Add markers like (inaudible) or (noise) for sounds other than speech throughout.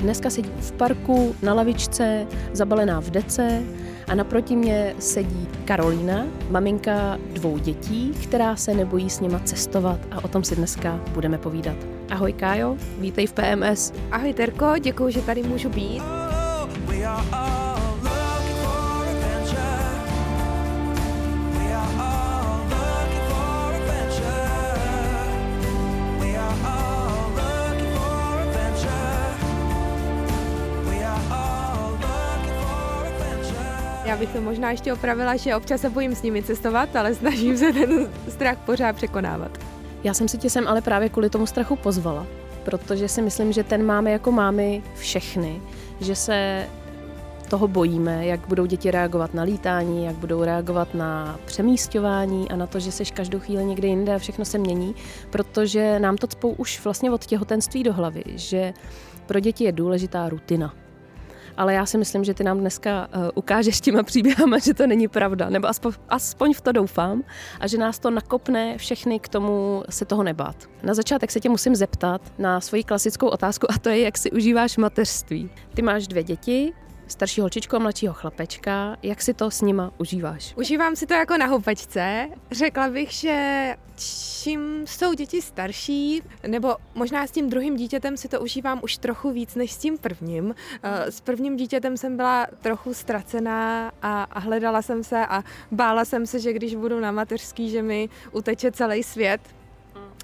Dneska sedím v parku, na lavičce, zabalená v dece a naproti mě sedí Karolína, maminka dvou dětí, která se nebojí s nima cestovat a o tom si dneska budeme povídat. Ahoj Kájo, vítej v PMS. Ahoj Terko, děkuji, že tady můžu být. Já bych to možná ještě opravila, že občas se bojím s nimi cestovat, ale snažím se ten strach pořád překonávat. Já jsem si tě sem ale právě kvůli tomu strachu pozvala, protože si myslím, že ten máme jako mámy všechny, že se toho bojíme, jak budou děti reagovat na lítání, jak budou reagovat na přemístování a na to, že seš každou chvíli někde jinde a všechno se mění, protože nám to cpou už vlastně od těhotenství do hlavy, že pro děti je důležitá rutina ale já si myslím, že ty nám dneska uh, ukážeš těma příběhama, že to není pravda, nebo aspoň, aspoň v to doufám a že nás to nakopne všechny k tomu se toho nebát. Na začátek se tě musím zeptat na svoji klasickou otázku a to je, jak si užíváš mateřství. Ty máš dvě děti, starší holčičku a mladšího chlapečka. Jak si to s nima užíváš? Užívám si to jako na houpečce. Řekla bych, že čím jsou děti starší, nebo možná s tím druhým dítětem si to užívám už trochu víc než s tím prvním. Eh, s prvním dítětem jsem byla trochu ztracená a, a hledala jsem se a bála jsem se, že když budu na mateřský, že mi uteče celý svět.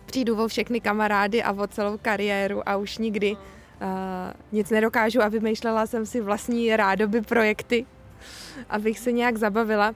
Přijdu o všechny kamarády a o celou kariéru a už nikdy Uh, nic nedokážu a vymýšlela jsem si vlastní rádoby projekty, abych se nějak zabavila.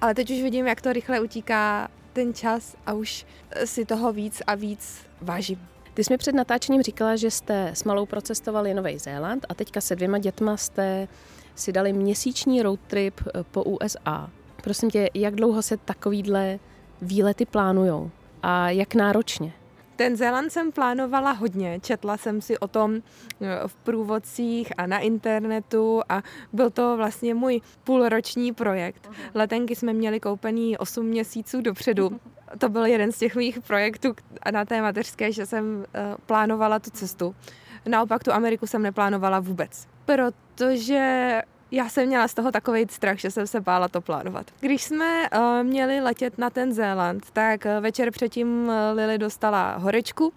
Ale teď už vidím, jak to rychle utíká ten čas a už si toho víc a víc vážím. Ty jsi mi před natáčením říkala, že jste s malou procestovali Nový Zéland a teďka se dvěma dětma jste si dali měsíční road trip eh, po USA. Prosím tě, jak dlouho se takovýhle výlety plánujou a jak náročně? Ten Zéland jsem plánovala hodně, četla jsem si o tom eh, v průvodcích a na internetu a byl to vlastně můj půlroční projekt. Letenky jsme měli koupený 8 měsíců dopředu. (laughs) To byl jeden z těch mých projektů na té mateřské, že jsem eh, plánovala tu cestu. Naopak tu Ameriku jsem neplánovala vůbec, protože já jsem měla z toho takový strach, že jsem se bála to plánovat. Když jsme uh, měli letět na ten Zéland, tak uh, večer předtím uh, Lily dostala horečku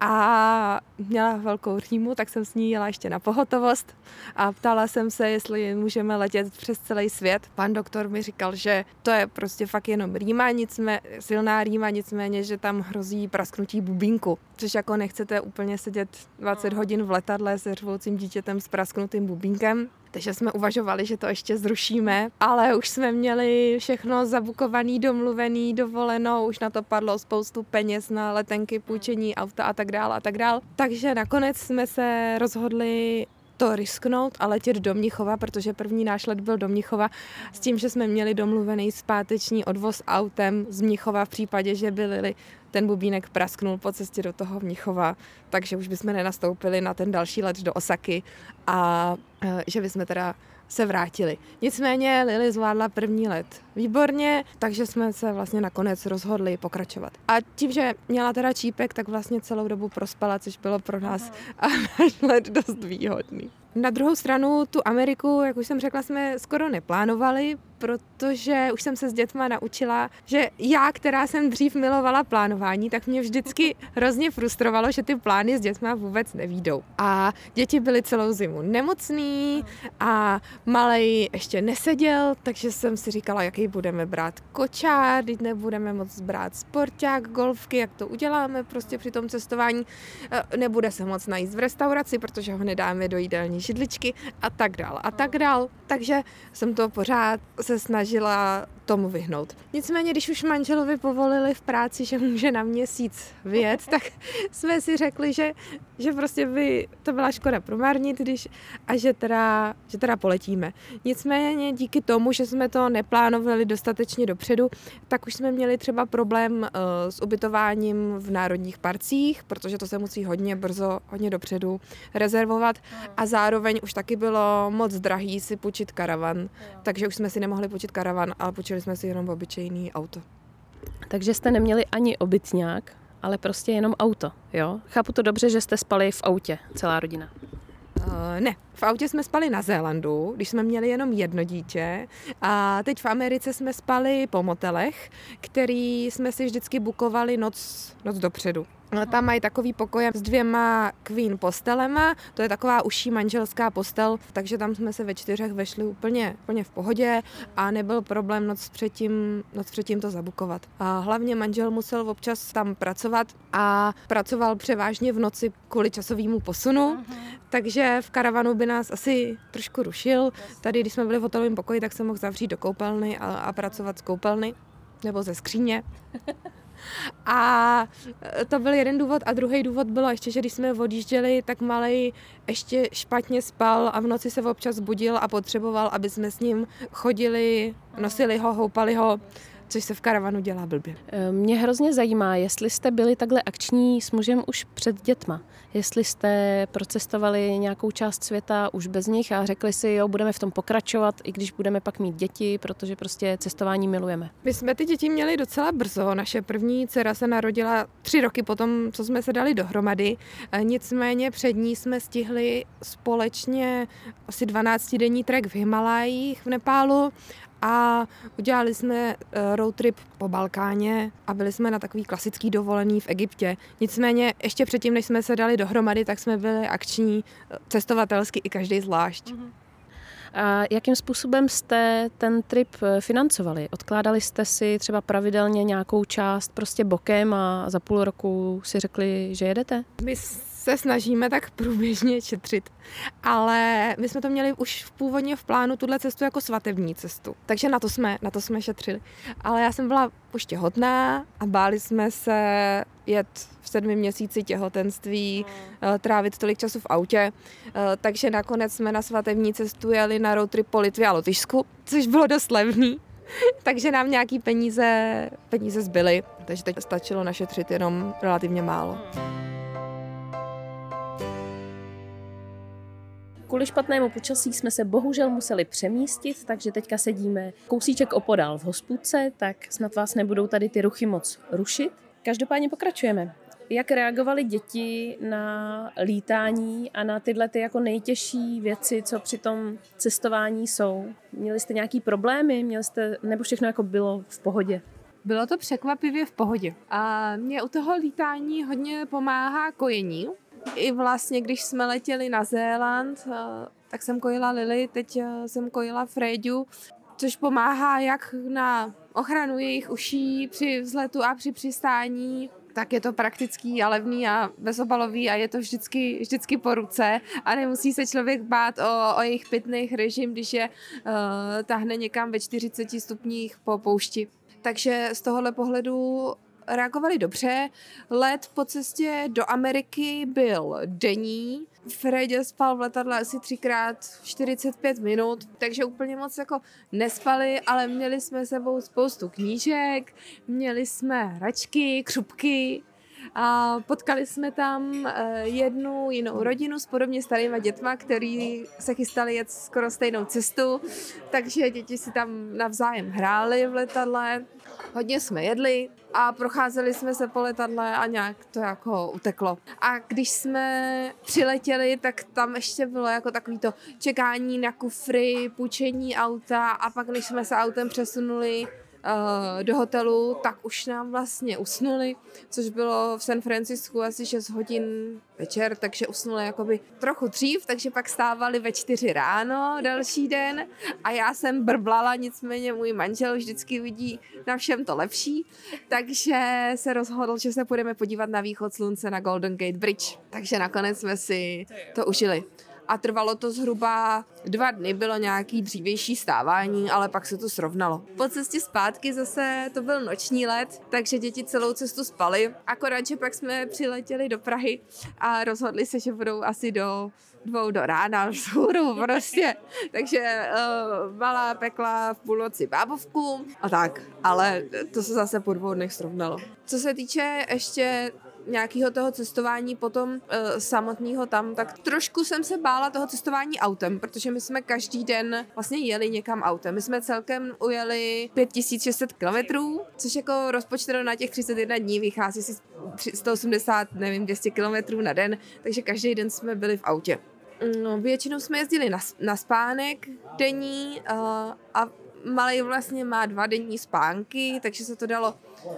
a měla velkou rýmu, tak jsem s ní jela ještě na pohotovost a ptala jsem se, jestli můžeme letět přes celý svět. Pan doktor mi říkal, že to je prostě fakt jenom rýma, nicmé, silná rýma, nicméně, že tam hrozí prasknutí bubínku, což jako nechcete úplně sedět 20 hodin v letadle se řvoucím dítětem s prasknutým bubínkem. Takže jsme uvažovali, že to ještě zrušíme, ale už jsme měli všechno zabukovaný, domluvený, dovoleno, už na to padlo spoustu peněz na letenky, půjčení auta a tak dále a tak dále. Takže nakonec jsme se rozhodli to risknout a letět do Mnichova, protože první náš let byl do Mnichova s tím, že jsme měli domluvený zpáteční odvoz autem z Mnichova v případě, že byli ten bubínek prasknul po cestě do toho Mnichova, takže už bychom nenastoupili na ten další let do Osaky a e, že bychom teda se vrátili. Nicméně Lily zvládla první let výborně, takže jsme se vlastně nakonec rozhodli pokračovat. A tím, že měla teda čípek, tak vlastně celou dobu prospala, což bylo pro nás a náš let dost výhodný. Na druhou stranu tu Ameriku, jak už jsem řekla, jsme skoro neplánovali, protože už jsem se s dětma naučila, že já, která jsem dřív milovala plánování, tak mě vždycky hrozně frustrovalo, že ty plány s dětma vůbec nevídou. A děti byly celou zimu nemocný a malej ještě neseděl, takže jsem si říkala, jaký budeme brát kočár, teď nebudeme moc brát sporták, golfky, jak to uděláme prostě při tom cestování. E, nebude se moc najíst v restauraci, protože ho nedáme do jídelní židličky a tak dál a tak dál. Takže jsem to pořád se snažila tomu vyhnout. Nicméně, když už manželovi povolili v práci, že může na měsíc vyjet, tak (laughs) jsme si řekli, že, že prostě by to byla škoda promarnit, když, a že teda, že teda poletíme. Nicméně díky tomu, že jsme to neplánovali dostatečně dopředu, tak už jsme měli třeba problém uh, s ubytováním v národních parcích, protože to se musí hodně brzo, hodně dopředu rezervovat a zároveň už taky bylo moc drahý si půjčit karavan, takže už jsme si nemohli půjčit karavan, ale půjčili jsme si jenom obyčejný auto. Takže jste neměli ani obytňák, ale prostě jenom auto, jo? Chápu to dobře, že jste spali v autě, celá rodina. Uh, ne, v autě jsme spali na Zélandu, když jsme měli jenom jedno dítě a teď v Americe jsme spali po motelech, který jsme si vždycky bukovali noc, noc dopředu. No, tam mají takový pokoje s dvěma queen postelema, to je taková uší manželská postel, takže tam jsme se ve čtyřech vešli úplně, úplně v pohodě a nebyl problém noc předtím, noc předtím to zabukovat. A hlavně manžel musel občas tam pracovat a pracoval převážně v noci kvůli časovému posunu, uh-huh. takže v karavanu by nás asi trošku rušil. Tady, když jsme byli v hotelovém pokoji, tak se mohl zavřít do koupelny a, a pracovat z koupelny nebo ze skříně. (laughs) A to byl jeden důvod. A druhý důvod bylo ještě, že když jsme odjížděli, tak malej ještě špatně spal a v noci se občas budil a potřeboval, aby jsme s ním chodili, nosili ho, houpali ho což se v karavanu dělá blbě. Eh, mě hrozně zajímá, jestli jste byli takhle akční s mužem už před dětma. Jestli jste procestovali nějakou část světa už bez nich a řekli si, jo, budeme v tom pokračovat, i když budeme pak mít děti, protože prostě cestování milujeme. My jsme ty děti měli docela brzo. Naše první dcera se narodila tři roky potom, co jsme se dali dohromady. Nicméně před ní jsme stihli společně asi 12-denní trek v Himalájích v Nepálu a udělali jsme eh, road trip po Balkáně a byli jsme na takový klasický dovolený v Egyptě. Nicméně ještě předtím, než jsme se dali dohromady, tak jsme byli akční eh, cestovatelsky i každý zvlášť. Mm-hmm. A jakým způsobem jste ten trip eh, financovali? Odkládali jste si třeba pravidelně nějakou část prostě bokem a za půl roku si řekli, že jedete? My se snažíme tak průběžně šetřit. Ale my jsme to měli už v původně v plánu tuhle cestu jako svatební cestu. Takže na to jsme, na to jsme šetřili. Ale já jsem byla už těhotná a báli jsme se jet v sedmi měsíci těhotenství, hmm. trávit tolik času v autě. Eh, takže nakonec jsme na svatební cestu jeli na road trip po Litvě a Lotyšsku, což bylo dost levný. (laughs) takže nám nějaký peníze, peníze zbyly, takže teď stačilo našetřit jenom relativně málo. Hmm. Kvůli špatnému počasí jsme se bohužel museli přemístit, takže teďka sedíme kousíček opodál v hospůdce, tak snad vás nebudou tady ty ruchy moc rušit. Každopádně pokračujeme. Jak reagovaly děti na lítání a na tyhle ty jako nejtěžší věci, co při tom cestování jsou? Měli jste nějaký problémy? Měli jste, nebo všechno jako bylo v pohodě? Bylo to překvapivě v pohodě. A mě u toho lítání hodně pomáhá kojení, i vlastně, když jsme letěli na Zéland, eh, tak jsem kojila Lily, teď eh, jsem kojila Fredu, což pomáhá jak na ochranu jejich uší při vzletu a při přistání, tak je to praktický a levný a bezobalový a je to vždycky, vždycky po ruce a nemusí se člověk bát o, o jejich pitných režim, když je uh, tahne někam ve 40 stupních po poušti. Takže z tohohle pohledu reagovali dobře. Let po cestě do Ameriky byl denní. Fredě spal v letadle asi třikrát 45 minut, takže úplně moc jako nespali, ale měli jsme sebou spoustu knížek, měli jsme hračky, křupky, a potkali jsme tam eh, jednu jinou rodinu s podobně starýma dětma, který se chystali jet skoro stejnou cestu, takže děti si tam navzájem hráli v letadle, hodně jsme jedli a procházeli jsme se po letadle a nějak to jako uteklo. A když jsme přiletěli, tak tam ještě bylo jako takový to čekání na kufry, půjčení auta a pak než jsme se autem přesunuli do hotelu, tak už nám vlastně usnuli, což bylo v San Francisku asi 6 hodin večer, takže usnuli jakoby trochu dřív, takže pak stávali ve 4 ráno další den a já jsem brblala, nicméně můj manžel vždycky vidí na všem to lepší, takže se rozhodl, že se půjdeme podívat na východ slunce na Golden Gate Bridge, takže nakonec jsme si to užili. A trvalo to zhruba dva dny, bylo nějaký dřívější stávání, ale pak se to srovnalo. Po cestě zpátky zase to byl noční let, takže děti celou cestu spali, akorát, že pak jsme přiletěli do Prahy a rozhodli se, že budou asi do dvou do rána vzhůru prostě. (laughs) Takže uh, malá pekla v půlnoci bábovku a tak. Ale to se zase po dvou dnech srovnalo. Co se týče ještě nějakého toho cestování potom uh, samotného tam, tak trošku jsem se bála toho cestování autem, protože my jsme každý den vlastně jeli někam autem. My jsme celkem ujeli 5600 kilometrů, což jako rozpočteno na těch 31 dní vychází si 180, nevím, 200 kilometrů na den, takže každý den jsme byli v autě. No, většinou jsme jezdili na, na spánek denní uh, a malý vlastně má dva denní spánky, takže se to dalo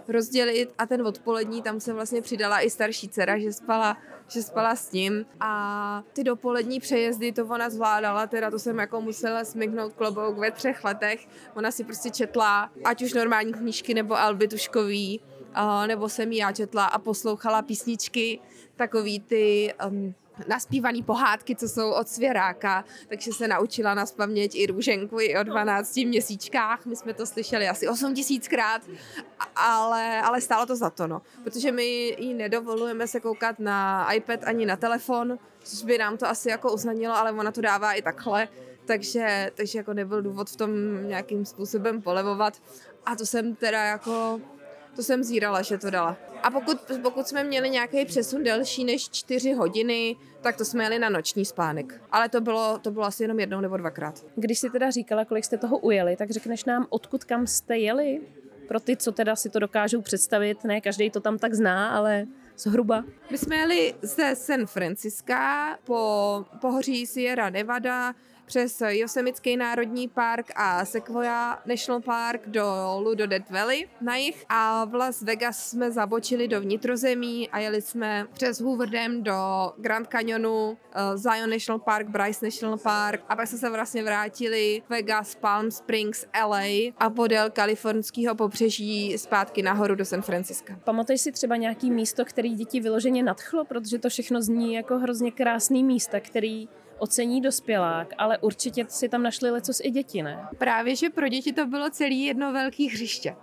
rozdělit a ten odpolední tam se vlastně přidala i starší dcera, že spala, že spala s ním. A ty dopolední přejezdy to ona zvládala, teda to jsem jako musela smignout klobouk ve třech letech, ona si prostě četla ať už normální knížky nebo Alby Tuškový, uh, nebo jsem ji já četla a poslouchala písničky, takový ty um, naspívaný pohádky, co jsou od svěráka, takže se naučila na i růženku i o 12 měsíčkách. My jsme to slyšeli asi 8 tisíckrát, ale, ale stálo to za to, no. Protože my ji nedovolujeme se koukat na iPad ani na telefon, což by nám to asi jako uznanilo, ale ona to dává i takhle, takže, takže jako nebyl důvod v tom nějakým způsobem polevovat. A to jsem teda jako to jsem zírala, že to dala. A pokud, pokud jsme měli nějaký přesun delší než čtyři hodiny, tak to jsme jeli na noční spánek. Ale to bylo, to bylo asi jenom jednou nebo dvakrát. Když si teda říkala, kolik jste toho ujeli, tak řekneš nám, odkud kam jste jeli? Pro ty, co teda si to dokážou představit, ne každý to tam tak zná, ale zhruba. My jsme jeli ze San Francisca po pohoří Sierra Nevada, přes Yosemite národní park a Sequoia National Park dolů do Death Valley na jich a v Las Vegas jsme zabočili do vnitrozemí a jeli jsme přes Hoover Dam do Grand Canyonu, uh, Zion National Park, Bryce National Park. A pak jsme se vlastně vrátili Vegas, Palm Springs, LA a podél kalifornského pobřeží zpátky nahoru do San Francisca. Pamatuješ si třeba nějaký místo, který děti vyloženě nadchlo, protože to všechno zní jako hrozně krásný místa, který ocení dospělák, ale určitě si tam našli lecos i děti, ne? Právě, že pro děti to bylo celý jedno velké hřiště.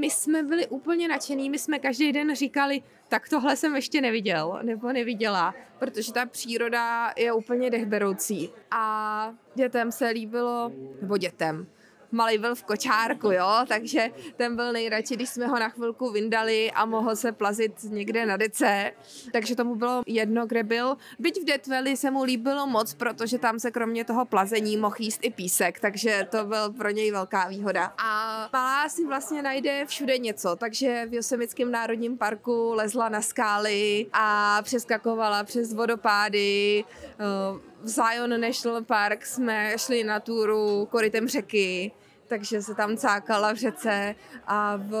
My jsme byli úplně nadšený, my jsme každý den říkali, tak tohle jsem ještě neviděl nebo neviděla, protože ta příroda je úplně dechberoucí. A dětem se líbilo, nebo dětem, malý byl v kočárku, jo, takže ten byl nejradši, když jsme ho na chvilku vyndali a mohl se plazit někde na dece, takže tomu bylo jedno, kde byl. Byť v Valley se mu líbilo moc, protože tam se kromě toho plazení mohl jíst i písek, takže to byl pro něj velká výhoda. A malá si vlastně najde všude něco, takže v Yosemiteckém národním parku lezla na skály a přeskakovala přes vodopády, eh, v Zion National Park jsme šli na túru korytem řeky, takže se tam cákala v řece a v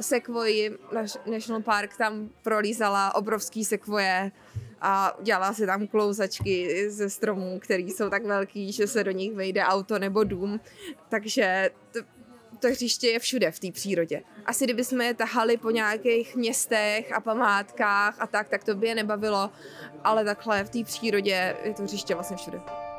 Sequoia National Park tam prolízala obrovský sekvoje a dělala si tam klouzačky ze stromů, které jsou tak velký, že se do nich vejde auto nebo dům. Takže to, to hřiště je všude v té přírodě. Asi kdyby jsme je tahali po nějakých městech a památkách a tak, tak to by je nebavilo, ale takhle v té přírodě je to hřiště vlastně všude.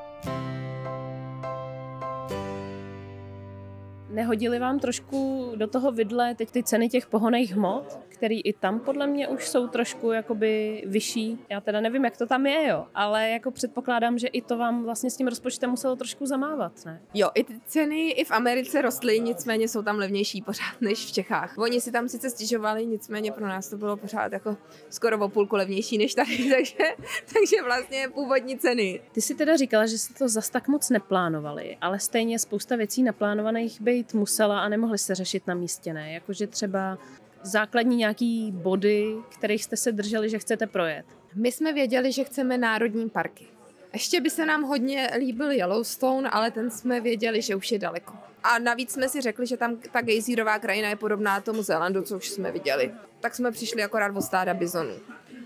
Nehodili vám trošku do toho vidle teď ty ceny těch pohoných hmot, který i tam podle mě už jsou trošku jakoby vyšší. Já teda nevím, jak to tam je, jo, ale jako předpokládám, že i to vám vlastně s tím rozpočtem muselo trošku zamávat, ne? Jo, i ty ceny i v Americe rostly, nicméně jsou tam levnější pořád než v Čechách. Oni si tam sice stěžovali, nicméně pro nás to bylo pořád jako skoro o půlku levnější než tady, (laughs) takže, takže vlastně původní ceny. Ty si teda říkala, že jste to zas tak moc neplánovali, ale stejně spousta věcí naplánovaných být musela a nemohli se řešit na místě, ne? Jakože třeba základní nějaký body, kterých jste se drželi, že chcete projet? My jsme věděli, že chceme národní parky. Ještě by se nám hodně líbil Yellowstone, ale ten jsme věděli, že už je daleko. A navíc jsme si řekli, že tam ta gejzírová krajina je podobná tomu Zélandu, co už jsme viděli. Tak jsme přišli akorát o stáda bizonů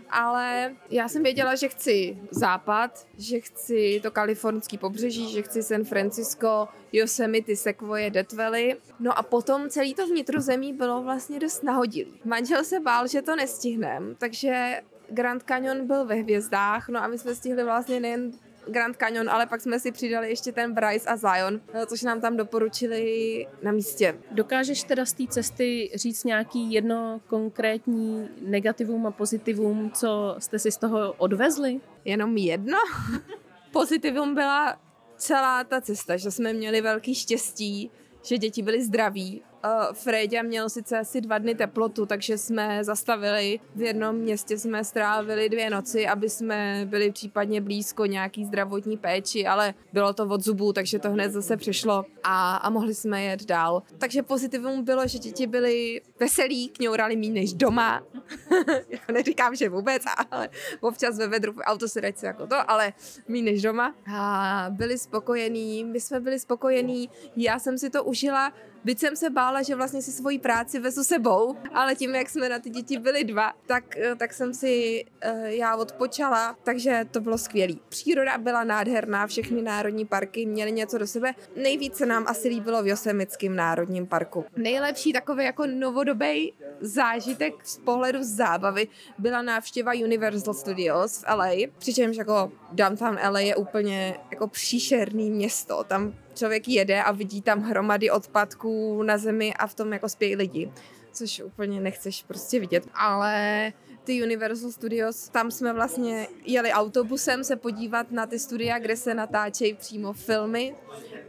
ale já jsem věděla, že chci západ, že chci to kalifornský pobřeží, že chci San Francisco, Yosemite, Sequoia, Death Valley. No a potom celý to vnitrozemí bylo vlastně dost nahodilý. Manžel se bál, že to nestihnem, takže Grand Canyon byl ve hvězdách, no a my jsme stihli vlastně nejen Grand Canyon, ale pak jsme si přidali ještě ten Bryce a Zion, eh, což nám tam doporučili na místě. Dokážeš teda z té cesty říct nějaký jedno konkrétní negativum a pozitivum, co jste si z toho odvezli? Jenom jedno? (laughs) Pozitivum byla celá ta cesta, že jsme měli velký štěstí, že děti byly zdraví Uh, Fréďa měl sice asi dva dny teplotu, takže jsme zastavili. V jednom městě jsme strávili dvě noci, aby jsme byli případně blízko nějaký zdravotní péči, ale bylo to od zubů, takže to hned zase přešlo a, a mohli jsme jet dál. Takže pozitivum bylo, že děti byly veselí, kňourali méně než doma. (laughs) jako neříkám, že vůbec, ale občas ve vedru auto se jako to, ale méně než doma. A byli spokojení, my jsme byli spokojení, já jsem si to užila, Byť jsem se bála, že vlastně si svoji práci vezu sebou, ale tím, jak jsme na ty děti byli dva, tak, eh, tak jsem si uh, já odpočala, takže to bylo skvělé. Příroda byla nádherná, všechny národní parky měly něco do sebe. Nejvíce nám asi líbilo v Josemickém národním parku. Nejlepší takový jako novodobý zážitek z pohledu zábavy byla návštěva Universal Studios v LA, přičemž jako downtown LA je úplně jako příšerný město. Tam člověk jede a vidí tam hromady odpadků na zemi a v tom jako spějí lidi, což úplně nechceš prostě vidět. Ale ty Universal Studios, tam jsme vlastně jeli autobusem se podívat na ty studia, kde se natáčejí přímo filmy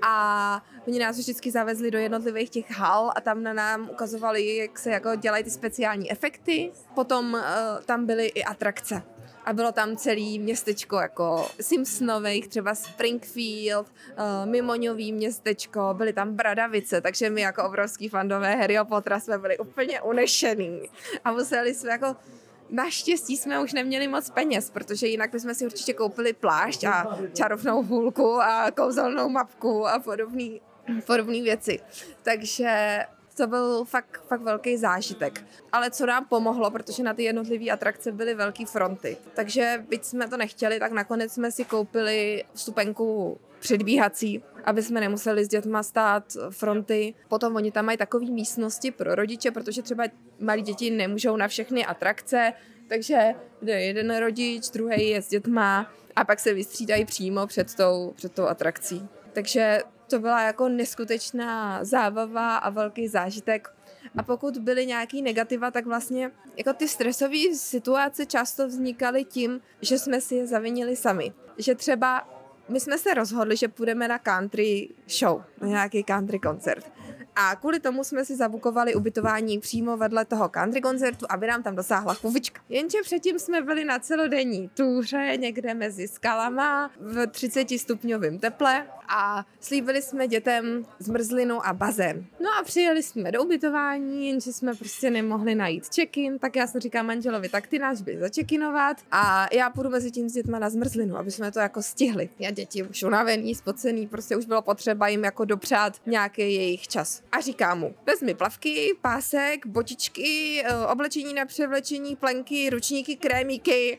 a oni nás vždycky zavezli do jednotlivých těch hal a tam na nám ukazovali, jak se jako dělají ty speciální efekty. Potom uh, tam byly i atrakce a bylo tam celý městečko jako Simpsonových, třeba Springfield, uh, Mimoňový městečko, byly tam Bradavice, takže my jako obrovský fandové Harry Pottera jsme byli úplně unešený a museli jsme jako Naštěstí jsme už neměli moc peněz, protože jinak bychom si určitě koupili plášť a čarovnou hůlku a kouzelnou mapku a podobné věci. Takže to byl fakt, fakt velký zážitek. Ale co nám pomohlo, protože na ty jednotlivé atrakce byly velké fronty. Takže byť jsme to nechtěli, tak nakonec jsme si koupili vstupenku předbíhací, aby jsme nemuseli s dětma stát fronty. Potom oni tam mají takové místnosti pro rodiče, protože třeba malí děti nemůžou na všechny atrakce, takže jde jeden rodič, druhý je s dětma a pak se vystřídají přímo před tou, před tou atrakcí. Takže to byla jako neskutečná zábava a velký zážitek. A pokud byly nějaký negativa, tak vlastně jako ty stresové situace často vznikaly tím, že jsme si je zavinili sami. Že třeba my jsme se rozhodli, že půjdeme na country show, na nějaký country koncert. A kvůli tomu jsme si zabukovali ubytování přímo vedle toho country koncertu, aby nám tam dosáhla chůvička. Jenže předtím jsme byli na celodenní túře někde mezi skalama v 30 stupňovém teple a slíbili jsme dětem zmrzlinu a bazén. No a přijeli jsme do ubytování, jenže jsme prostě nemohli najít check-in, tak já jsem říkám manželovi, tak ty nás by začekinovat a já půjdu mezi tím s dětma na zmrzlinu, aby jsme to jako stihli. Já děti už unavený, spocený, prostě už bylo potřeba jim jako dopřát nějaký jejich čas. A říká mu, vezmi plavky, pásek, botičky, eh, oblečení na převlečení, plenky, ručníky, krémíky.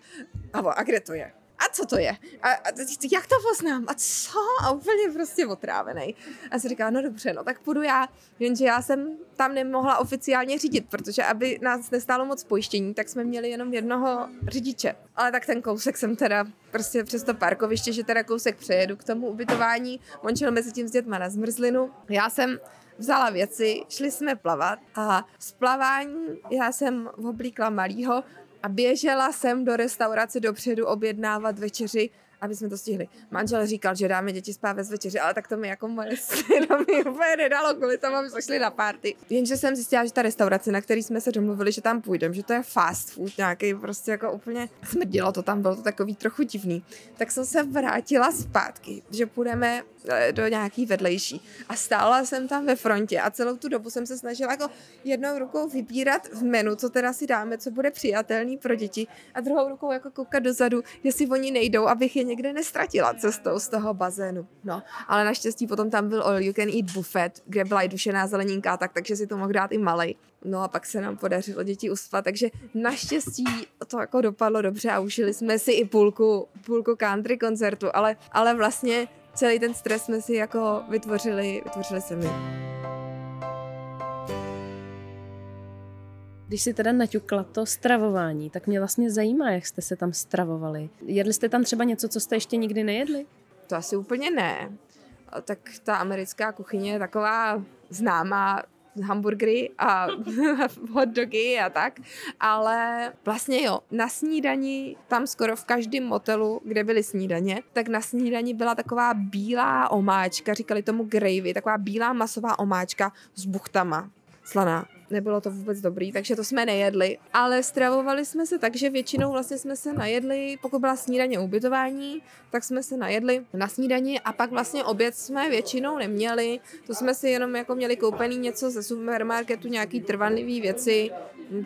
A, a kde to je? A co to je? A, a jak to poznám? A co? A úplně prostě otrávený. A se říká, no dobře, no tak půjdu já. Jenže já jsem tam nemohla oficiálně řídit, protože aby nás nestálo moc pojištění, tak jsme měli jenom jednoho řidiče. Ale tak ten kousek jsem teda prostě přes to parkoviště, že teda kousek přejedu k tomu ubytování. On šel mezi tím s dětma na zmrzlinu. Já jsem vzala věci, šli jsme plavat a z plavání já jsem oblíkla malýho, a běžela jsem do restaurace dopředu objednávat večeři aby jsme to stihli. Manžel říkal, že dáme děti spát ve večeři, ale tak to mi jako moje (laughs) mi úplně nedalo kvůli tomu, aby šli na party. Jenže jsem zjistila, že ta restaurace, na který jsme se domluvili, že tam půjdeme, že to je fast food nějaký, prostě jako úplně smrdilo to tam, bylo to takový trochu divný. Tak jsem se vrátila zpátky, že půjdeme do nějaký vedlejší. A stála jsem tam ve frontě a celou tu dobu jsem se snažila jako jednou rukou vybírat v menu, co teda si dáme, co bude přijatelný pro děti a druhou rukou jako koukat dozadu, jestli oni nejdou, abych je někde nestratila cestou z toho bazénu. No, ale naštěstí potom tam byl all you can eat buffet, kde byla i dušená zeleninka, tak, takže si to mohl dát i malej. No a pak se nám podařilo děti uspat, takže naštěstí to jako dopadlo dobře a užili jsme si i půlku, půlku country koncertu, ale, ale vlastně celý ten stres jsme si jako vytvořili, vytvořili sami. Když si teda naťukla to stravování, tak mě vlastně zajímá, jak jste se tam stravovali. Jedli jste tam třeba něco, co jste ještě nikdy nejedli? To asi úplně ne. Tak ta americká kuchyně je taková známá hamburgery a (laughs) hot dogy a tak, ale vlastně jo, na snídani, tam skoro v každém motelu, kde byly snídaně, tak na snídani byla taková bílá omáčka, říkali tomu gravy, taková bílá masová omáčka s buchtama, slaná nebylo to vůbec dobrý, takže to jsme nejedli. Ale stravovali jsme se tak, že většinou vlastně jsme se najedli, pokud byla snídaně ubytování, tak jsme se najedli na snídani a pak vlastně oběd jsme většinou neměli. To jsme si jenom jako měli koupený něco ze supermarketu, nějaký trvanlivý věci,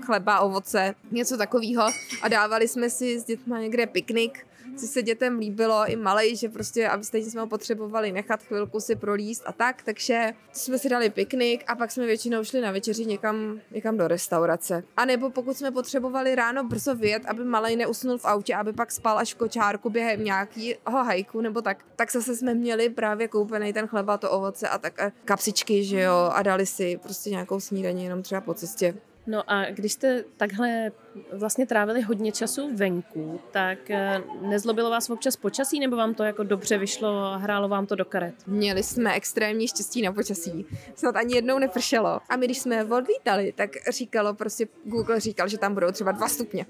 chleba, ovoce, něco takového a dávali jsme si s dětma někde piknik co se dětem líbilo, i malej, že prostě, aby stejně jsme ho potřebovali nechat chvilku si prolíst a tak, takže jsme si dali piknik a pak jsme většinou šli na večeři někam, někam do restaurace. A nebo pokud jsme potřebovali ráno brzo vyjet, aby malej neusnul v autě, aby pak spal až v kočárku během nějakého hajku nebo tak, tak zase jsme měli právě koupený ten chleba, to ovoce a tak a kapsičky, že jo, a dali si prostě nějakou snídaní jenom třeba po cestě. No a když jste takhle vlastně trávili hodně času venku, tak eh, nezlobilo vás občas počasí, nebo vám to jako dobře vyšlo a hrálo vám to do karet? Měli jsme extrémní štěstí na počasí. Snad ani jednou nepršelo. A my, když jsme odlítali, tak říkalo prostě, Google říkal, že tam budou třeba dva stupně.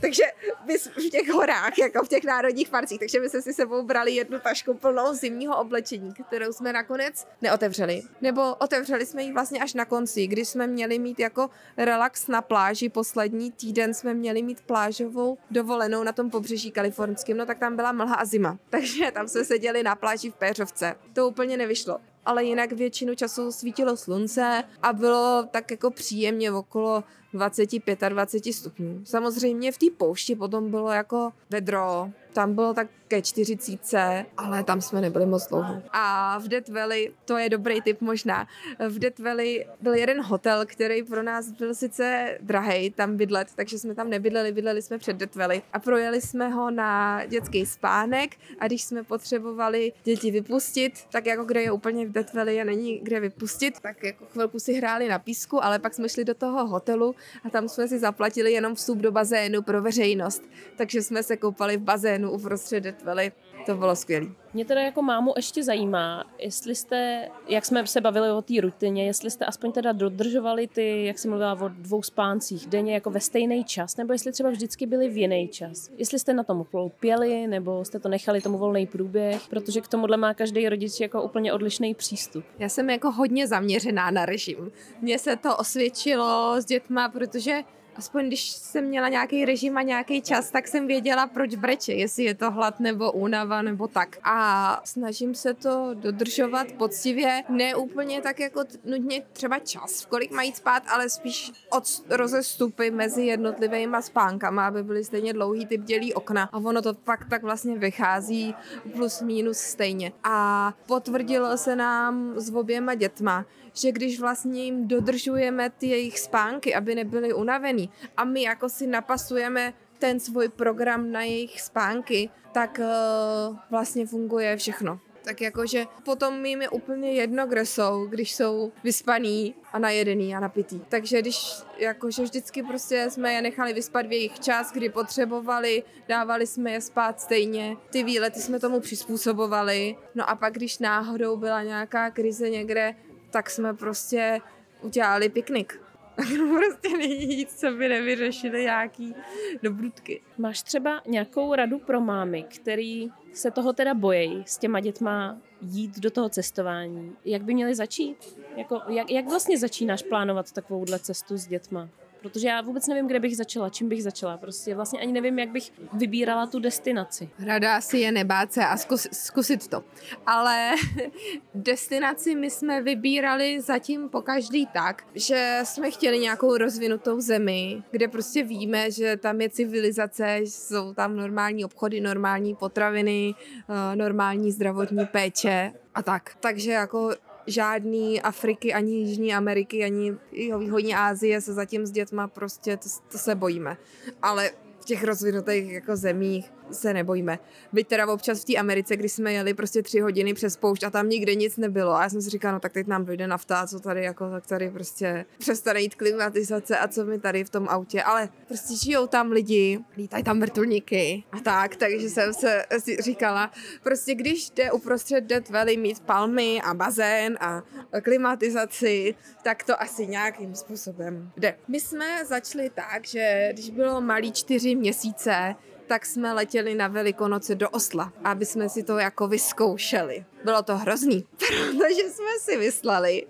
Takže my v těch horách, jako v těch národních parcích, takže my jsme si sebou brali jednu tašku plnou zimního oblečení, kterou jsme nakonec neotevřeli. Nebo otevřeli jsme ji vlastně až na konci, když jsme měli mít jako relax na pláži poslední týden jsme měli mít plážovou dovolenou na tom pobřeží kalifornském, no tak tam byla mlha a zima. (laughs) Takže tam jsme seděli na pláži v Péřovce. To úplně nevyšlo ale jinak většinu času svítilo slunce a bylo tak jako příjemně okolo 25-20 stupňů. Samozřejmě v té poušti potom bylo jako vedro, tam bylo tak ke 40, ale tam jsme nebyli moc dlouho. A v Death Valley, to je dobrý tip možná, v Death Valley byl jeden hotel, který pro nás byl sice drahý tam bydlet, takže jsme tam nebydleli, bydleli jsme před Death Valley a projeli jsme ho na dětský spánek a když jsme potřebovali děti vypustit, tak jako kde je úplně v Death Valley a není kde vypustit, tak jako chvilku si hráli na písku, ale pak jsme šli do toho hotelu a tam jsme si zaplatili jenom vstup do bazénu pro veřejnost, takže jsme se koupali v bazénu uprostřed Death Valley. To bylo skvělé. Mě teda jako mámu ještě zajímá, jestli jste, jak jsme se bavili o té rutině, jestli jste aspoň teda dodržovali ty, jak jsi mluvila o dvou spáncích denně jako ve stejný čas, nebo jestli třeba vždycky byli v jiný čas. Jestli jste na tom pěli, nebo jste to nechali tomu volný průběh, protože k tomuhle má každý rodič jako úplně odlišný přístup. Já jsem jako hodně zaměřená na režim. Mně se to osvědčilo s dětma, protože aspoň když jsem měla nějaký režim a nějaký čas, tak jsem věděla, proč breče, jestli je to hlad nebo únava nebo tak. A snažím se to dodržovat poctivě, ne úplně tak jako nutně třeba čas, v kolik mají spát, ale spíš od rozestupy mezi jednotlivými spánkama, aby byly stejně dlouhý typ dělí okna. A ono to pak tak vlastně vychází plus minus stejně. A potvrdilo se nám s oběma dětma, že když vlastně jim dodržujeme ty jejich spánky, aby nebyly unavený a my jako si napasujeme ten svůj program na jejich spánky, tak uh, vlastně funguje všechno. Tak jakože potom jim je úplně jedno, kde jsou, když jsou vyspaný a najedený a napitý. Takže když jakože vždycky prostě jsme je nechali vyspat v jejich čas, kdy potřebovali, dávali jsme je spát stejně, ty výlety jsme tomu přizpůsobovali. No a pak, když náhodou byla nějaká krize někde, tak jsme prostě udělali piknik. (laughs) prostě nic, co by nevyřešili nějaký dobrutky. Máš třeba nějakou radu pro mámy, který se toho teda bojejí s těma dětma jít do toho cestování? Jak by měli začít? Jako, jak, jak vlastně začínáš plánovat takovouhle cestu s dětma? Protože já vůbec nevím, kde bych začala, čím bych začala. Prostě vlastně ani nevím, jak bych vybírala tu destinaci. Rada si je nebát se a zkus, zkusit to. Ale (laughs) destinaci my jsme vybírali zatím po každý tak, že jsme chtěli nějakou rozvinutou zemi, kde prostě víme, že tam je civilizace, jsou tam normální obchody, normální potraviny, eh, normální zdravotní péče a tak. Takže jako žádný Afriky, ani Jižní Ameriky, ani východní Asie se zatím s dětma prostě, to, to se bojíme. Ale v těch rozvinutých jako zemích se nebojíme. Byť teda občas v té Americe, kdy jsme jeli prostě tři hodiny přes poušť a tam nikde nic nebylo. A já jsem si říkala, no tak teď nám dojde nafta, co tady jako, tak tady prostě přestane jít klimatizace a co my tady v tom autě. Ale prostě žijou tam lidi, lítají tam vrtulníky a tak, takže jsem se si říkala, prostě když jde uprostřed Death Valley mít palmy a bazén a klimatizaci, tak to asi nějakým způsobem jde. My jsme začali tak, že když bylo malý čtyři měsíce, tak jsme letěli na Velikonoce do Osla, aby jsme si to jako vyzkoušeli. Bylo to hrozný, (laughs) protože jsme si vyslali,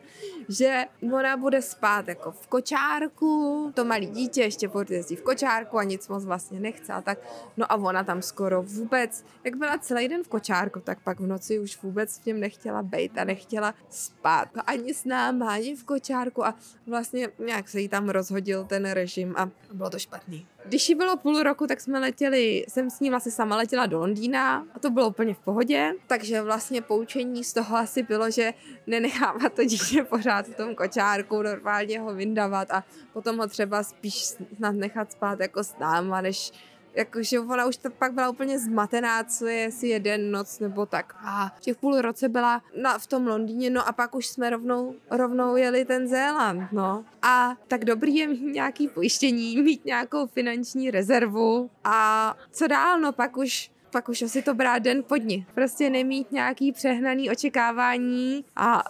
že ona bude spát jako v kočárku, to malý dítě ještě furt jezdí v kočárku a nic moc vlastně nechce a tak. No a ona tam skoro vůbec, jak byla celý den v kočárku, tak pak v noci už vůbec v něm nechtěla bejt a nechtěla spát. Ani s náma, ani v kočárku a vlastně nějak se jí tam rozhodil ten režim a bylo to špatný. Když jí bylo půl roku, tak jsme letěli, jsem s ní vlastně sama letěla do Londýna a to bylo úplně v pohodě, takže vlastně poučení z toho asi bylo, že nenechávat to dítě pořád v tom kočárku, normálně ho vyndavat a potom ho třeba spíš snad nechat spát jako s náma, než jakože ona už to pak byla úplně zmatená, co je si jeden noc nebo tak. A těch půl roce byla na, v tom Londýně, no a pak už jsme rovnou, rovnou jeli ten Zéland, no. A tak dobrý je mít nějaký pojištění, mít nějakou finanční rezervu a co dál, no pak už pak už asi to brát den po dni. Prostě nemít nějaký přehnaný očekávání a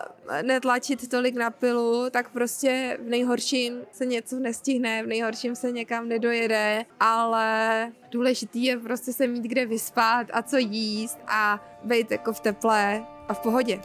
netlačit tolik na pilu, tak prostě v nejhorším se něco nestihne, v nejhorším se někam nedojede, ale důležitý je prostě se mít kde vyspat a co jíst a být jako v teple a v pohodě.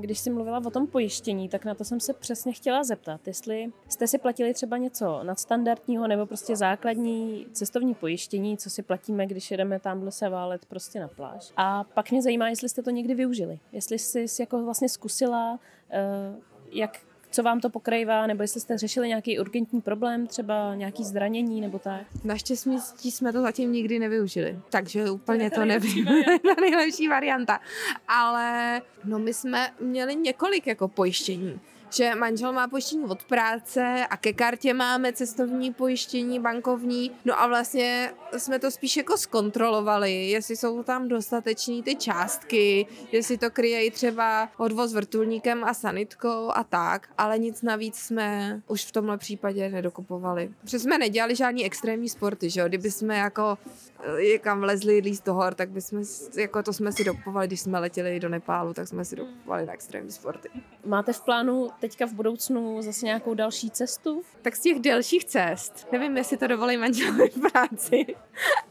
Když jsi mluvila o tom pojištění, tak na to jsem se přesně chtěla zeptat, jestli jste si platili třeba něco nadstandardního nebo prostě základní cestovní pojištění, co si platíme, když jedeme tamhle se válet prostě na pláž. A pak mě zajímá, jestli jste to někdy využili. Jestli jsi jako vlastně zkusila, eh, jak co vám to pokrývá, nebo jestli jste řešili nějaký urgentní problém, třeba nějaký zranění nebo tak? Naštěstí jsme to zatím nikdy nevyužili, takže úplně to nevím. (laughs) Ta nejlepší varianta. Ale no my jsme měli několik jako pojištění že manžel má pojištění od práce a ke kartě máme cestovní pojištění bankovní. No a vlastně jsme to spíš jako zkontrolovali, jestli jsou tam dostatečný ty částky, jestli to kryje třeba odvoz vrtulníkem a sanitkou a tak, ale nic navíc jsme už v tomhle případě nedokupovali. Protože jsme nedělali žádný extrémní sporty, že jo? Kdyby jsme jako někam vlezli líst do hor, tak bychom, jako to jsme si dokupovali, když jsme letěli do Nepálu, tak jsme si dokupovali na extrémní sporty. Máte v plánu teďka v budoucnu zase nějakou další cestu? Tak z těch delších cest, nevím, jestli to dovolí manželovi v práci,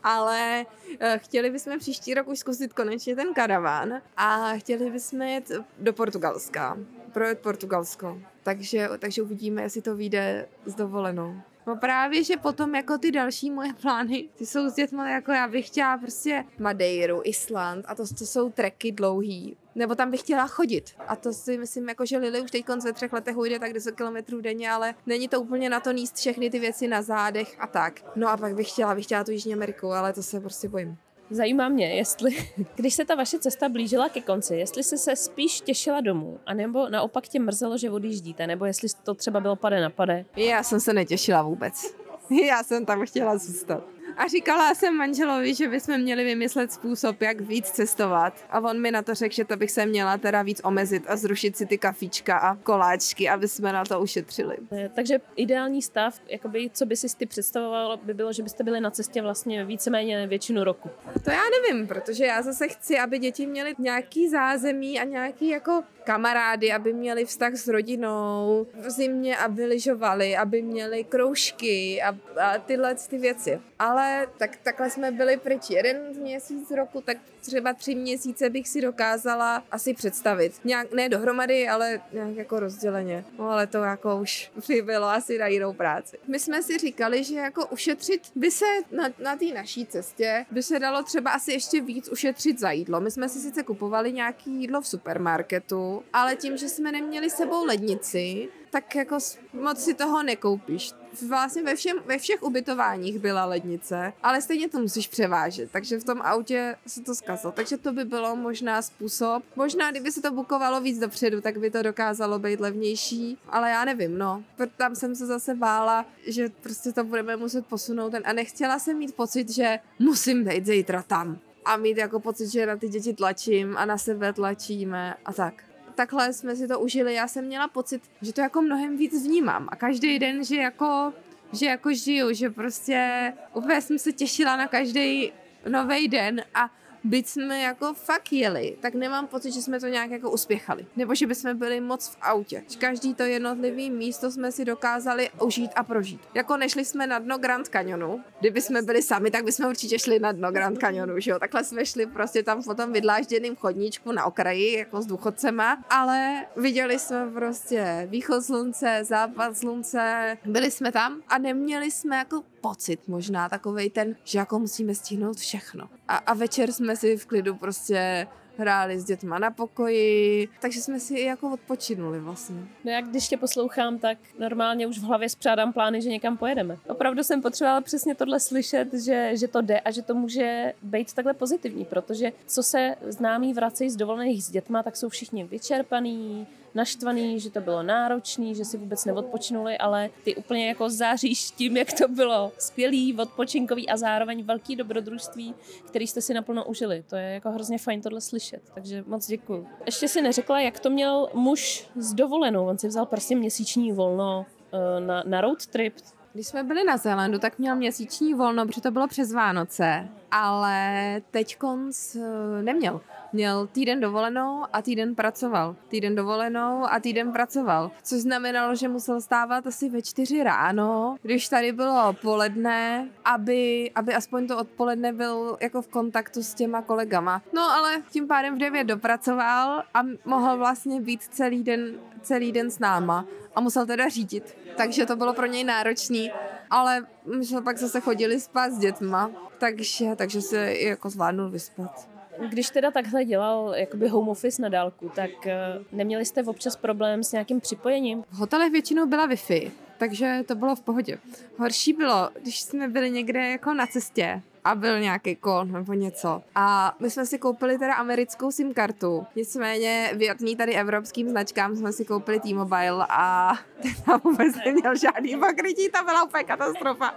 ale eh, chtěli bychom příští rok už zkusit konečně ten karaván a chtěli bychom jet do Portugalska, projet Portugalsko. Takže, takže uvidíme, jestli to vyjde s dovolenou. No právě, že potom jako ty další moje plány, ty jsou s dětmi, jako já bych chtěla prostě Madeiru, Island a to, to jsou treky dlouhý. Nebo tam bych chtěla chodit. A to si myslím, jako že Lily už teď ve třech letech ujde tak 10 kilometrů denně, ale není to úplně na to níst všechny ty věci na zádech a tak. No a pak bych chtěla, bych chtěla tu Jižní Ameriku, ale to se prostě bojím. Zajímá mě, jestli, (laughs) když se ta vaše cesta blížila ke konci, jestli jsi se spíš těšila domů, anebo naopak tě mrzelo, že odjíždíte, nebo jestli to třeba bylo pade na pade. Já jsem se netěšila vůbec. (laughs) Já jsem tam chtěla zůstat. A říkala jsem manželovi, že bychom měli vymyslet způsob, jak víc cestovat. A on mi na to řekl, že to bych se měla teda víc omezit a zrušit si ty kafička a koláčky, aby jsme na to ušetřili. Eh, takže ideální stav, jakoby, co by si ty představoval, by bylo, že byste byli na cestě vlastně víceméně většinu roku. To já nevím, protože já zase chci, aby děti měly nějaký zázemí a nějaký jako kamarády, aby měli vztah s rodinou v zimě, aby lyžovali, aby měli kroužky a, a tyhle ty věci. Ale tak, takhle jsme byli pryč jeden měsíc roku, tak třeba tři měsíce bych si dokázala asi představit. Nějak, ne dohromady, ale nějak jako rozděleně. No ale to jako už bylo asi na jinou práci. My jsme si říkali, že jako ušetřit by se na, na té naší cestě, by se dalo třeba asi ještě víc ušetřit za jídlo. My jsme si sice kupovali nějaký jídlo v supermarketu, ale tím, že jsme neměli sebou lednici, tak jako moc si toho nekoupíš. Vlastně ve, všem, ve všech ubytováních byla lednice, ale stejně to musíš převážet, takže v tom autě se to zkazilo. Takže to by bylo možná způsob. Možná, kdyby se to bukovalo víc dopředu, tak by to dokázalo být levnější, ale já nevím, no. Tam jsem se zase bála, že prostě to budeme muset posunout ten a nechtěla jsem mít pocit, že musím být zítra tam a mít jako pocit, že na ty děti tlačím a na sebe tlačíme a tak takhle jsme si to užili. Já jsem měla pocit, že to jako mnohem víc vnímám a každý den, že jako, že jako žiju, že prostě úplně jsem se těšila na každý nový den a byť jsme jako fakt jeli, tak nemám pocit, že jsme to nějak jako uspěchali. Nebo že bychom byli moc v autě. Každý to jednotlivý místo jsme si dokázali užít a prožít. Jako nešli jsme na dno Grand Canyonu. Kdyby jsme byli sami, tak bychom určitě šli na dno Grand Canyonu, že jo. Takhle jsme šli prostě tam po tom vydlážděným chodníčku na okraji, jako s důchodcema, ale viděli jsme prostě východ slunce, západ slunce, byli jsme tam a neměli jsme jako pocit možná takovej ten, že jako musíme stihnout všechno. A, a večer jsme si v klidu prostě hráli s dětma na pokoji, takže jsme si jako odpočinuli vlastně. No jak když tě poslouchám, tak normálně už v hlavě spřádám plány, že někam pojedeme. Opravdu jsem potřebovala přesně tohle slyšet, že, že to jde a že to může být takhle pozitivní, protože co se známí vracejí z dovolených s dětma, tak jsou všichni vyčerpaný, naštvaný, že to bylo náročný, že si vůbec neodpočinuli, ale ty úplně jako záříš tím, jak to bylo skvělý, odpočinkový a zároveň velký dobrodružství, který jste si naplno užili. To je jako hrozně fajn tohle slyšet, takže moc děkuji. Ještě si neřekla, jak to měl muž s dovolenou. On si vzal prostě měsíční volno eh, na, na road trip, když jsme byli na Zélandu, tak měl měsíční volno, protože to bylo přes Vánoce, ale teď konc neměl měl týden dovolenou a týden pracoval. Týden dovolenou a týden pracoval. Což znamenalo, že musel stávat asi ve čtyři ráno, když tady bylo poledne, aby, aby aspoň to odpoledne byl jako v kontaktu s těma kolegama. No ale tím pádem v devět dopracoval a mohl vlastně být celý den, celý den s náma a musel teda řídit. Takže to bylo pro něj náročný, ale my jsme pak zase chodili spát s dětma, takže, takže se jako zvládnul vyspat. Když teda takhle dělal jakoby home office na dálku, tak eh, neměli jste občas problém s nějakým připojením? V hotelech většinou byla Wi-Fi, takže to bylo v pohodě. Horší bylo, když jsme byli někde jako na cestě a byl nějaký kon nebo něco. A my jsme si koupili teda americkou SIM kartu. Nicméně věrný tady evropským značkám jsme si koupili T-Mobile a (laughs) ten tam vůbec neměl žádný pokrytí, to byla úplně katastrofa.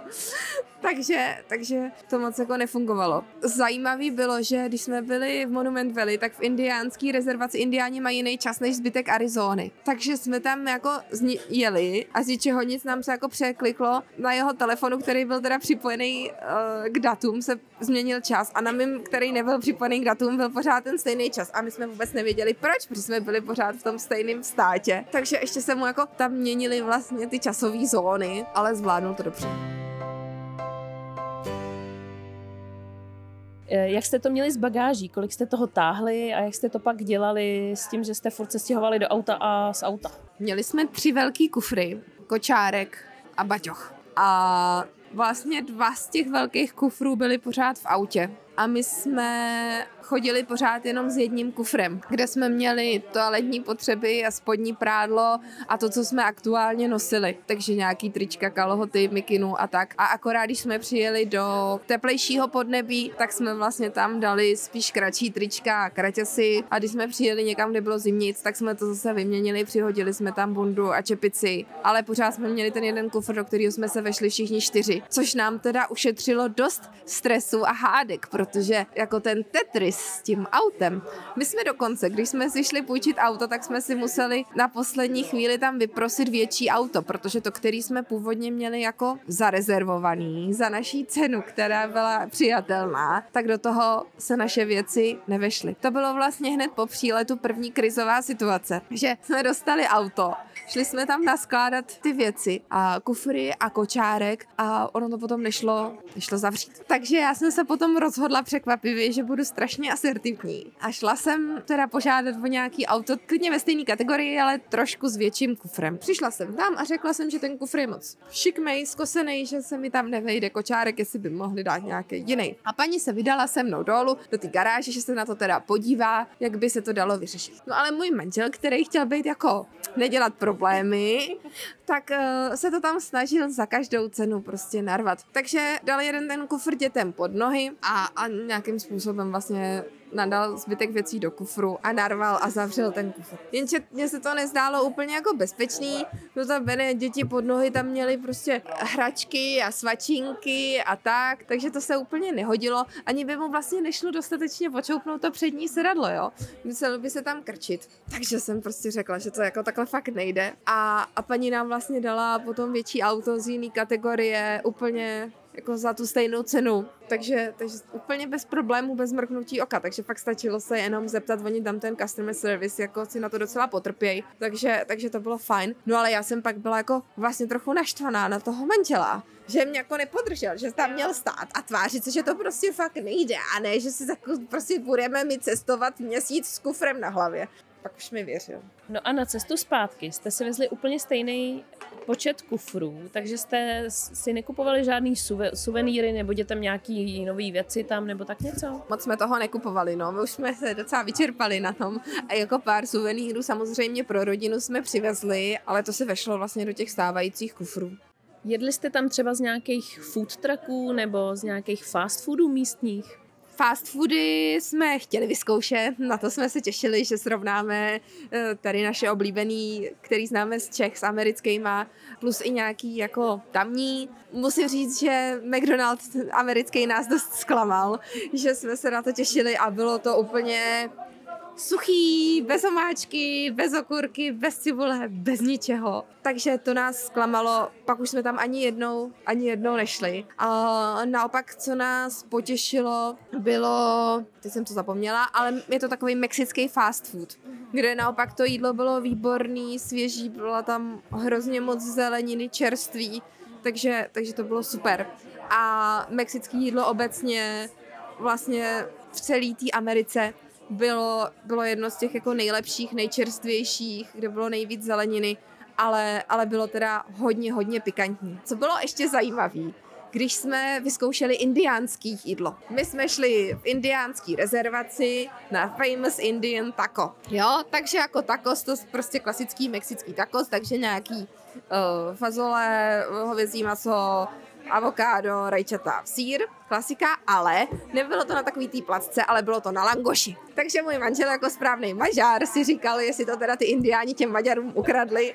Takže, takže to moc jako nefungovalo. Zajímavý bylo, že když jsme byli v Monument Valley, tak v indiánský rezervaci indiáni mají jiný čas než zbytek Arizony. Takže jsme tam jako jeli a z ničeho nic nám se jako překliklo na jeho telefonu, který byl teda připojený uh, k datům, se změnil čas a na mým, který nebyl připojený k datům, byl pořád ten stejný čas a my jsme vůbec nevěděli proč, protože jsme byli pořád v tom stejném státě. Takže ještě se mu jako tam měnili vlastně ty časové zóny, ale zvládnul to dobře. Jak jste to měli s bagáží? Kolik jste toho táhli a jak jste to pak dělali s tím, že jste furt se stěhovali do auta a z auta? Měli jsme tři velký kufry, kočárek a baťoch. A vlastně dva z těch velkých kufrů byly pořád v autě. A my jsme chodili pořád jenom s jedním kufrem, kde jsme měli toaletní potřeby a spodní prádlo a to, co jsme aktuálně nosili. Takže nějaký trička, kalhoty, mikinu a tak. A akorát, když jsme přijeli do teplejšího podnebí, tak jsme vlastně tam dali spíš kratší trička a kraťasy. A když jsme přijeli někam, kde bylo zimnic, tak jsme to zase vyměnili, přihodili jsme tam bundu a čepici. Ale pořád jsme měli ten jeden kufr, do kterého jsme se vešli všichni čtyři, což nám teda ušetřilo dost stresu a hádek, protože jako ten Tetris s tím autem. My jsme dokonce, když jsme si šli půjčit auto, tak jsme si museli na poslední chvíli tam vyprosit větší auto, protože to, který jsme původně měli jako zarezervovaný za naší cenu, která byla přijatelná, tak do toho se naše věci nevešly. To bylo vlastně hned po příletu první krizová situace, že jsme dostali auto, šli jsme tam naskládat ty věci a kufry a kočárek a ono to potom nešlo, nešlo zavřít. Takže já jsem se potom rozhodla překvapivě, že budu strašně asertivní. A šla jsem teda požádat o nějaký auto, klidně ve stejné kategorii, ale trošku s větším kufrem. Přišla jsem tam a řekla jsem, že ten kufr je moc šikmej, skosený, že se mi tam nevejde kočárek, jestli by mohli dát nějaký jiný. A paní se vydala se mnou dolů do té garáže, že se na to teda podívá, jak by se to dalo vyřešit. No ale můj manžel, který chtěl být jako nedělat problémy, tak uh, se to tam snažil za každou cenu prostě narvat. Takže dal jeden ten kufr dětem pod nohy a, a nějakým způsobem vlastně nadal zbytek věcí do kufru a narval a zavřel ten kufr. Jenže mně se to nezdálo úplně jako bezpečný, no tam bene děti pod nohy tam měly prostě hračky a svačinky a tak, takže to se úplně nehodilo, ani by mu vlastně nešlo dostatečně počoupnout to přední sedadlo, jo. Muselo by se tam krčit. Takže jsem prostě řekla, že to jako takhle fakt nejde a, a paní nám vlastně dala potom větší auto z jiný kategorie, úplně jako za tu stejnou cenu. Takže, takže úplně bez problémů, bez mrknutí oka. Takže fakt stačilo se jenom zeptat, oni tam ten customer service jako si na to docela potrpějí. Takže, takže to bylo fajn. No ale já jsem pak byla jako vlastně trochu naštvaná na toho manžela, že mě jako nepodržel, že tam měl stát a tvářit se, že to prostě fakt nejde a ne, že si jako prostě budeme mi cestovat měsíc s kufrem na hlavě pak už mi věřil. No a na cestu zpátky jste si vezli úplně stejný počet kufrů, takže jste si nekupovali žádný suve, suvenýry nebo dětem nějaký nový věci tam nebo tak něco? Moc jsme toho nekupovali, no, my už jsme se docela vyčerpali na tom a jako pár suvenýrů samozřejmě pro rodinu jsme přivezli, ale to se vešlo vlastně do těch stávajících kufrů. Jedli jste tam třeba z nějakých food trucků nebo z nějakých fast foodů místních? Fast foody jsme chtěli vyzkoušet, na to jsme se těšili, že srovnáme eh, tady naše oblíbený, který známe z Čech s americkýma, plus i nějaký jako tamní. Musím říct, že McDonald's americký nás dost zklamal, že jsme se na to těšili a bylo to úplně suchý, bez omáčky, bez okurky, bez cibule, bez ničeho. Takže to nás zklamalo, pak už jsme tam ani jednou, ani jednou nešli. A naopak, co nás potěšilo, bylo, teď jsem to zapomněla, ale je to takový mexický fast food, kde naopak to jídlo bylo výborný, svěží, byla tam hrozně moc zeleniny, čerství, takže, takže to bylo super. A mexický jídlo obecně vlastně v celé té Americe bylo, bylo jedno z těch jako nejlepších, nejčerstvějších, kde bylo nejvíc zeleniny, ale, ale bylo teda hodně, hodně pikantní. Co bylo ještě zajímavé, když jsme vyzkoušeli indiánský jídlo. My jsme šli v indiánský rezervaci na Famous Indian Taco. Jo, takže jako tacos, to prostě klasický mexický tacos, takže nějaký uh, fazole, hovězí maso, avokádo, rajčata, sír, klasika, ale nebylo to na takový tý placce, ale bylo to na langoši. Takže můj manžel jako správný mažár si říkal, jestli to teda ty indiáni těm Maďarům ukradli,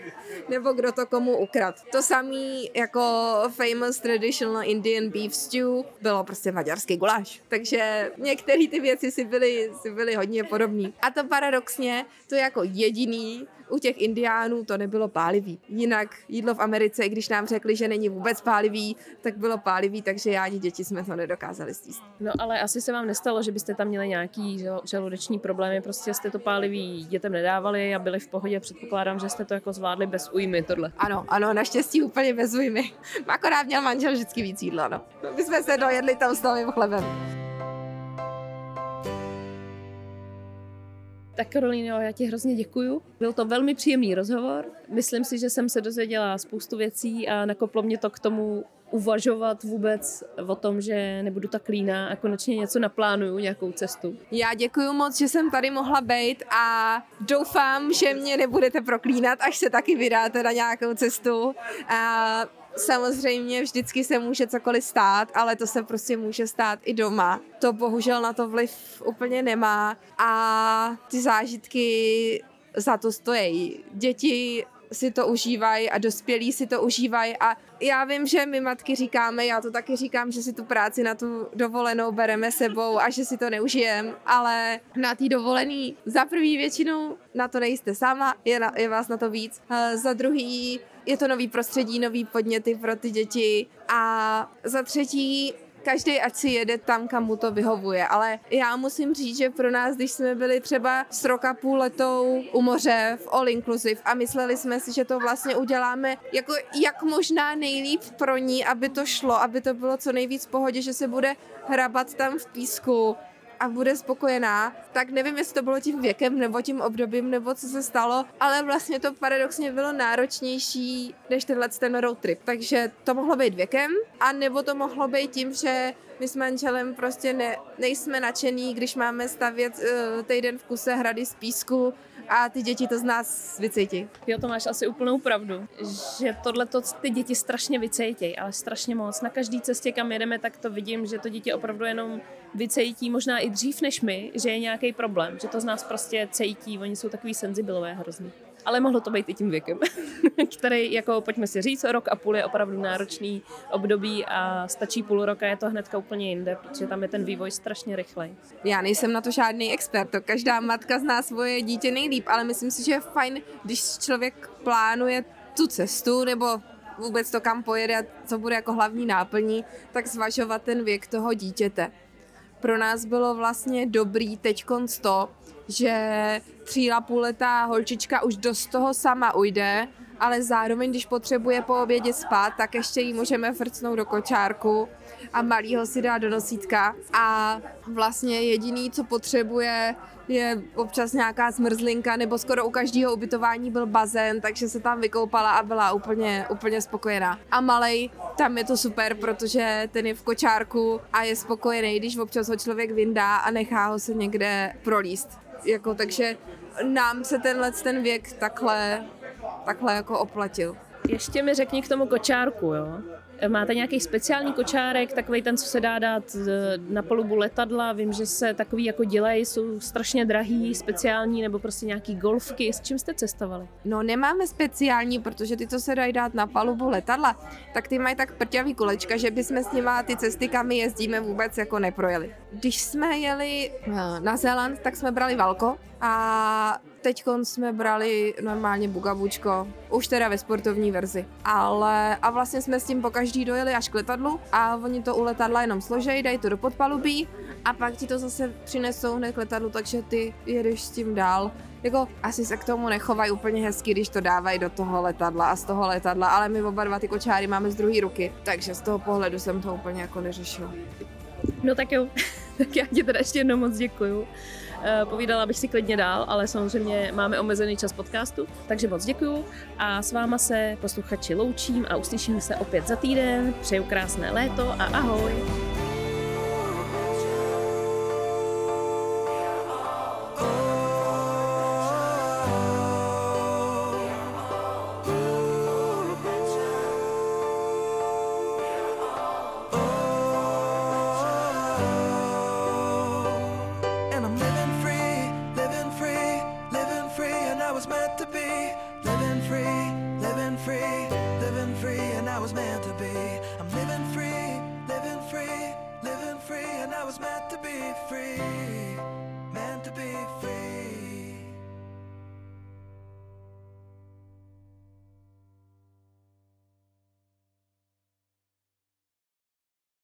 nebo kdo to komu ukrad. To samý jako famous traditional Indian beef stew bylo prostě maďarský guláš. Takže některé ty věci si byly, si byly hodně podobné. A to paradoxně, to je jako jediný, u těch indiánů to nebylo pálivý. Jinak jídlo v Americe, když nám řekli, že není vůbec pálivý, tak bylo pálivý, takže já ani děti jsme to nedokázali stíst. No ale asi se vám nestalo, že byste tam měli nějaký žaludeční problémy, prostě jste to pálivý dětem nedávali a byli v pohodě. Předpokládám, že jste to jako zvládli bez újmy tohle. Ano, ano, naštěstí úplně bez újmy. (laughs) Akorát měl manžel vždycky víc jídla, no. My jsme se dojedli tam s novým chlebem. Tak Karolíno, já ti hrozně děkuju. Byl to velmi příjemný rozhovor. Myslím si, že jsem se dozvěděla spoustu věcí a nakoplo mě to k tomu uvažovat vůbec o tom, že nebudu tak líná a konečně něco naplánuju, nějakou cestu. Já děkuji moc, že jsem tady mohla být a doufám, že mě nebudete proklínat, až se taky vydáte na nějakou cestu. A Samozřejmě vždycky se může cokoliv stát, ale to se prostě může stát i doma. To bohužel na to vliv úplně nemá a ty zážitky za to stojí. Děti si to užívají a dospělí si to užívají a já vím, že my matky říkáme, já to taky říkám, že si tu práci na tu dovolenou bereme sebou a že si to neužijeme, ale na té dovolený za prvý většinou na to nejste sama, je, na, je vás na to víc. A za druhý je to nový prostředí, nový podněty pro ty děti. A za třetí každý ať si jede tam, kam mu to vyhovuje, ale já musím říct, že pro nás, když jsme byli třeba s roka půl letou u moře v All Inclusive a mysleli jsme si, že to vlastně uděláme jako jak možná nejlíp pro ní, aby to šlo, aby to bylo co nejvíc v pohodě, že se bude hrabat tam v písku, a bude spokojená, tak nevím, jestli to bylo tím věkem nebo tím obdobím nebo co se stalo, ale vlastně to paradoxně bylo náročnější než tenhle ten road trip. Takže to mohlo být věkem, a nebo to mohlo být tím, že my s manželem prostě ne, nejsme nadšený, když máme stavět uh, týden v kuse hrady z písku a ty děti to z nás vycítí. Jo, to máš asi úplnou pravdu, že tohle to ty děti strašně vycítějí, ale strašně moc. Na každé cestě, kam jedeme, tak to vidím, že to dítě opravdu jenom vycejtí možná i dřív než my, že je nějaký problém, že to z nás prostě cejtí, oni jsou takový senzibilové hrozný. Ale mohlo to být i tím věkem, (laughs) který, jako pojďme si říct, rok a půl je opravdu náročný období a stačí půl roka, je to hnedka úplně jinde, protože tam je ten vývoj strašně rychlej. Já nejsem na to žádný expert, to každá matka zná svoje dítě nejlíp, ale myslím si, že je fajn, když člověk plánuje tu cestu nebo vůbec to, kam pojede a co bude jako hlavní náplní, tak zvažovat ten věk toho dítěte pro nás bylo vlastně dobrý teď to, že tříla půletá holčička už dost toho sama ujde, ale zároveň, když potřebuje po obědě spát, tak ještě jí můžeme frcnout do kočárku a malýho si dá do nosítka a vlastně jediný, co potřebuje, je občas nějaká zmrzlinka, nebo skoro u každého ubytování byl bazén, takže se tam vykoupala a byla úplně, úplně spokojená. A malej, tam je to super, protože ten je v kočárku a je spokojený, když občas ho člověk vyndá a nechá ho se někde prolíst. Jako, takže nám se tenhle ten věk takhle, takhle jako oplatil. Ještě mi řekni k tomu kočárku, jo? Máte nějaký speciální kočárek, takový ten, co se dá dát eh, na palubu letadla? Vím, že se takový jako dělají, jsou strašně drahý, speciální, nebo prostě nějaký golfky. S čím jste cestovali? No nemáme speciální, protože ty, co se dají dát na palubu letadla, tak ty mají tak prťavý kolečka, že bychom s nima ty cesty, kam my jezdíme, vůbec jako neprojeli. Když jsme jeli eh, na Zéland, tak jsme brali Valko a teď jsme brali normálně bugabučko, už teda ve sportovní verzi. Ale a vlastně jsme s tím po každý dojeli až k letadlu a oni to u letadla jenom složejí, dají to do podpalubí a pak ti to zase přinesou hned k letadlu, takže ty jedeš s tím dál. Jako asi se k tomu nechovají úplně hezky, když to dávají do toho letadla a z toho letadla, ale my oba dva ty kočáry máme z druhé ruky, takže z toho pohledu jsem to úplně jako neřešil. No tak jo, (laughs) tak já ti teda ještě jednou moc děkuju. Eh, povídala bych si klidně dál, ale samozřejmě máme omezený čas podcastu, takže moc děkuju a s váma se posluchači loučím a uslyšíme se opět za týden. Přeju krásné léto a ahoj!